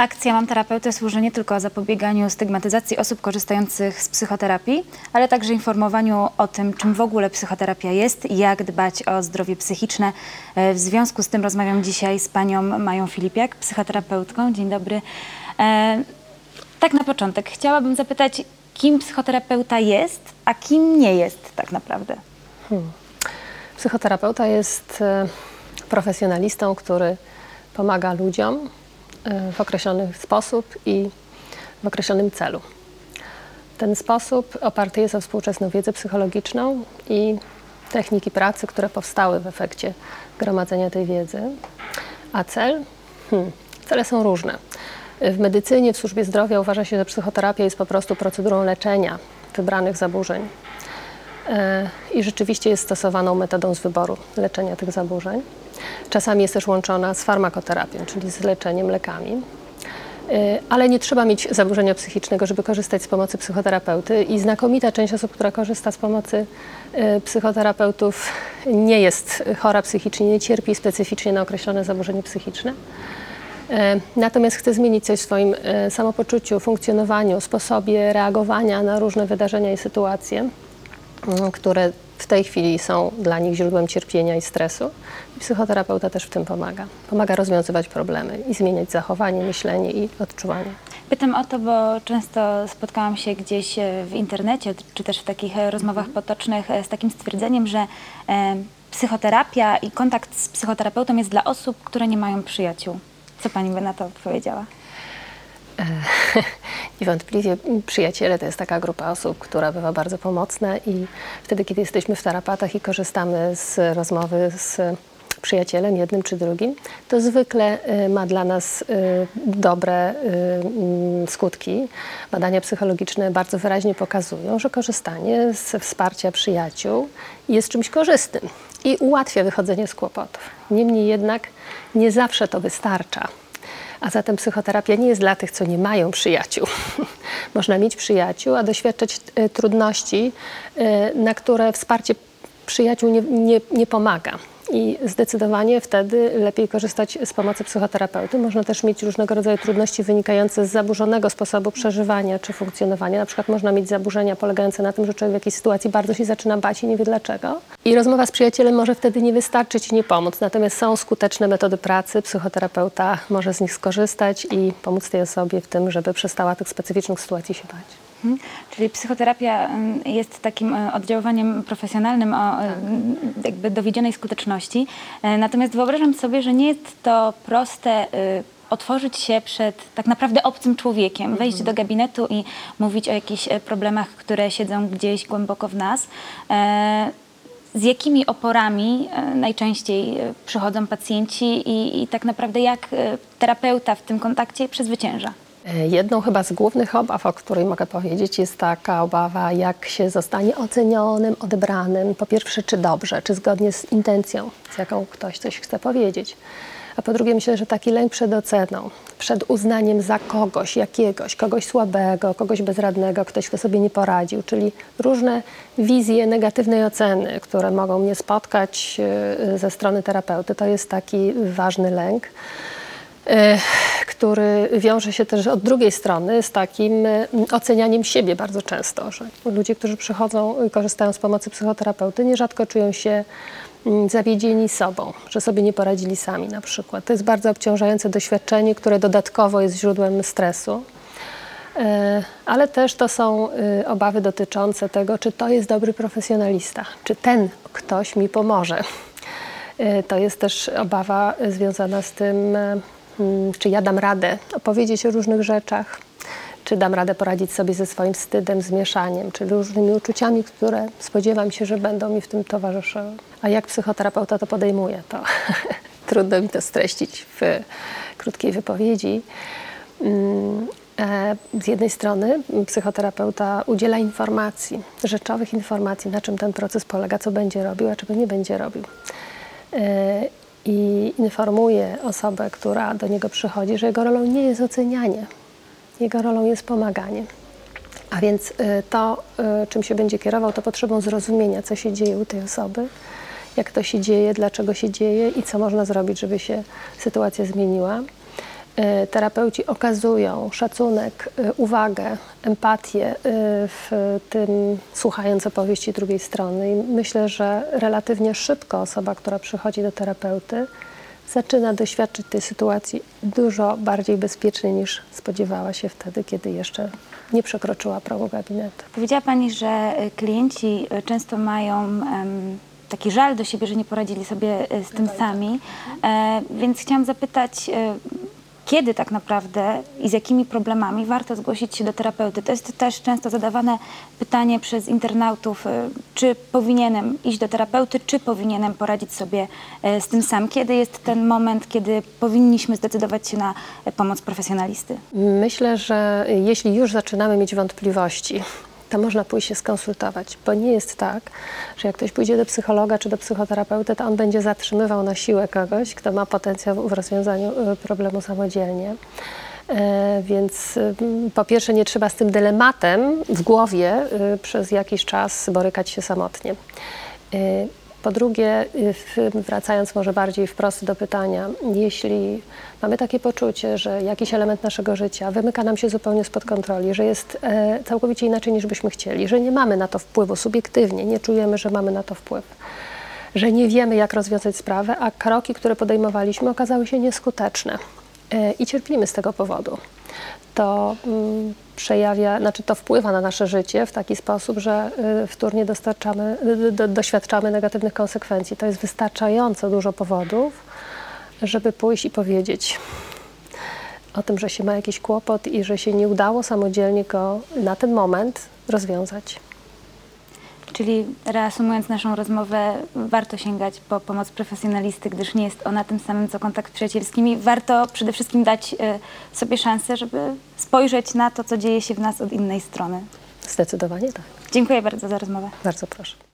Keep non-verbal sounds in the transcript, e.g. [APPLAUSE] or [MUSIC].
Akcja Mam Terapeutę służy nie tylko zapobieganiu stygmatyzacji osób korzystających z psychoterapii, ale także informowaniu o tym, czym w ogóle psychoterapia jest i jak dbać o zdrowie psychiczne. E, W związku z tym rozmawiam dzisiaj z panią Mają Filipiak, psychoterapeutką. Dzień dobry. E, Tak na początek chciałabym zapytać, kim psychoterapeuta jest, a kim nie jest tak naprawdę? Psychoterapeuta jest e, profesjonalistą, który pomaga ludziom w określony sposób i w określonym celu. Ten sposób oparty jest o współczesną wiedzę psychologiczną i techniki pracy, które powstały w efekcie gromadzenia tej wiedzy. A cel? Hmm, cele są różne. W medycynie, w służbie zdrowia uważa się, że psychoterapia jest po prostu procedurą leczenia wybranych zaburzeń. E, i rzeczywiście jest stosowaną metodą z wyboru leczenia tych zaburzeń. Czasami jest też łączona z farmakoterapią, czyli z leczeniem lekami. E, Ale nie trzeba mieć zaburzenia psychicznego, żeby korzystać z pomocy psychoterapeuty i znakomita część osób, która korzysta z pomocy e, psychoterapeutów nie jest chora psychicznie, nie cierpi specyficznie na określone zaburzenie psychiczne. Natomiast chce zmienić coś w swoim samopoczuciu, funkcjonowaniu, sposobie reagowania na różne wydarzenia i sytuacje które w tej chwili są dla nich źródłem cierpienia i stresu. I psychoterapeuta też w tym pomaga. Pomaga rozwiązywać problemy i zmieniać zachowanie, myślenie i odczuwanie. Pytam o to, bo często spotkałam się gdzieś e, w internecie, czy też w takich e, rozmowach potocznych e, z takim stwierdzeniem, że psychoterapia i kontakt z psychoterapeutą jest dla osób, które nie mają przyjaciół. Co pani by na to odpowiedziała? [LAUGHS] Niewątpliwie przyjaciele to jest taka grupa osób, która bywa bardzo pomocna i wtedy, kiedy jesteśmy w tarapatach i korzystamy z rozmowy z przyjacielem, jednym czy drugim, to zwykle y, ma dla nas y, dobre y, mm, skutki. Badania psychologiczne bardzo wyraźnie pokazują, że korzystanie z wsparcia przyjaciół jest czymś korzystnym i ułatwia wychodzenie z kłopotów. Niemniej jednak nie zawsze to wystarcza. A zatem psychoterapia nie jest dla tych, co nie mają przyjaciół. [LAUGHS] Można mieć przyjaciół, a doświadczać e, trudności, e, na które wsparcie przyjaciół nie, nie, nie pomaga. I zdecydowanie wtedy lepiej korzystać z pomocy psychoterapeuty. Można też mieć różnego rodzaju trudności wynikające z zaburzonego sposobu przeżywania czy funkcjonowania. Na przykład można mieć zaburzenia polegające na tym, że człowiek w jakiejś sytuacji bardzo się zaczyna bać i nie wie dlaczego. I rozmowa z przyjacielem może wtedy nie wystarczyć i nie pomóc. Natomiast są skuteczne metody pracy. Psychoterapeuta może z nich skorzystać i pomóc tej osobie w tym, żeby przestała tych specyficznych sytuacji się bać. Mhm. Czyli psychoterapia jest takim e, oddziaływaniem profesjonalnym o e, jakby dowiedzionej skuteczności. E, Natomiast wyobrażam sobie, że nie jest to proste e, otworzyć się przed tak naprawdę obcym człowiekiem, wejść do gabinetu i mówić o jakichś problemach, które siedzą gdzieś głęboko w nas. Z jakimi oporami najczęściej przychodzą pacjenci i, i tak naprawdę jak terapeuta w tym kontakcie przezwycięża? E, Jedną chyba z głównych obaw, o której mogę powiedzieć, jest taka obawa, jak się zostanie ocenionym, odebranym. Po pierwsze, czy dobrze, czy zgodnie z intencją, z jaką ktoś coś chce powiedzieć. A po drugie, myślę, że taki lęk przed oceną, przed uznaniem za kogoś, jakiegoś, kogoś słabego, kogoś bezradnego, ktoś, kto sobie nie poradził, czyli różne wizje negatywnej oceny, które mogą mnie spotkać e, ze strony terapeuty, to jest taki ważny lęk e, który wiąże się też od drugiej strony z takim e, ocenianiem siebie bardzo często, że ludzie, którzy przychodzą i korzystają z pomocy psychoterapeuty, nierzadko czują się mm, zawiedzieni sobą, że sobie nie poradzili sami na przykład. To jest bardzo obciążające doświadczenie, które dodatkowo jest źródłem stresu. E, Ale też to są e, obawy dotyczące tego, czy to jest dobry profesjonalista, czy ten ktoś mi pomoże. E, To jest też obawa e, związana z tym, e, mm, czy ja dam radę opowiedzieć o różnych rzeczach, czy dam radę poradzić sobie ze swoim wstydem, zmieszaniem, czy różnymi uczuciami, które spodziewam się, że będą mi w tym towarzyszyły. A jak psychoterapeuta to podejmuje, to [LAUGHS] trudno mi to streścić w krótkiej wypowiedzi. Mm, e, Z jednej strony psychoterapeuta udziela informacji, rzeczowych informacji, na czym ten proces polega, co będzie robił, a czego nie będzie robił. E, Informuje osobę, która do niego przychodzi, że jego rolą nie jest ocenianie, jego rolą jest pomaganie. A więc e, to, e, czym się będzie kierował, to potrzebą zrozumienia, co się dzieje u tej osoby, jak to się dzieje, dlaczego się dzieje i co można zrobić, żeby się sytuacja zmieniła. y, terapeuci okazują szacunek, y, uwagę, empatię y, w tym, słuchając opowieści drugiej strony. I myślę, że relatywnie szybko osoba, która przychodzi do terapeuty, zaczyna doświadczyć tej sytuacji dużo bardziej bezpiecznie niż spodziewała się wtedy, kiedy jeszcze nie przekroczyła progu gabinetu. Powiedziała Pani, że y, klienci y, często mają em, taki żal do siebie, że nie poradzili sobie y, z tym sami, e, więc chciałam zapytać, y, kiedy tak naprawdę i z jakimi problemami warto zgłosić się do terapeuty? To jest też często zadawane pytanie przez internautów, y, czy powinienem iść do terapeuty, czy powinienem poradzić sobie e, z tym sam? Kiedy jest ten moment, kiedy powinniśmy zdecydować się na e, pomoc profesjonalisty? Myślę, że jeśli już zaczynamy mieć wątpliwości, to można pójść się skonsultować, bo nie jest tak, że jak ktoś pójdzie do psychologa czy do psychoterapeuty, to on będzie zatrzymywał na siłę kogoś, kto ma potencjał w rozwiązaniu y, problemu samodzielnie. E, Więc y, po pierwsze nie trzeba z tym dylematem w głowie y, przez jakiś czas borykać się samotnie. Po drugie, y, wracając może bardziej wprost do pytania, jeśli mamy takie poczucie, że jakiś element naszego życia wymyka nam się zupełnie spod kontroli, że jest e, całkowicie inaczej niż byśmy chcieli, że nie mamy na to wpływu subiektywnie, nie czujemy, że mamy na to wpływ, że nie wiemy, jak rozwiązać sprawę, a kroki, które podejmowaliśmy, okazały się nieskuteczne e, i cierpimy z tego powodu. To mm, przejawia, znaczy to wpływa na nasze życie w taki sposób, że y, wtórnie dostarczamy, y, do, doświadczamy negatywnych konsekwencji. To jest wystarczająco dużo powodów, żeby pójść i powiedzieć o tym, że się ma jakiś kłopot i że się nie udało samodzielnie go na ten moment rozwiązać. Czyli reasumując naszą rozmowę, warto sięgać po pomoc profesjonalisty, gdyż nie jest ona tym samym co kontakt przyjacielski. I Warto przede wszystkim dać y, sobie szansę, żeby spojrzeć na to, co dzieje się w nas od innej strony. Zdecydowanie tak. Dziękuję bardzo za rozmowę. Bardzo proszę.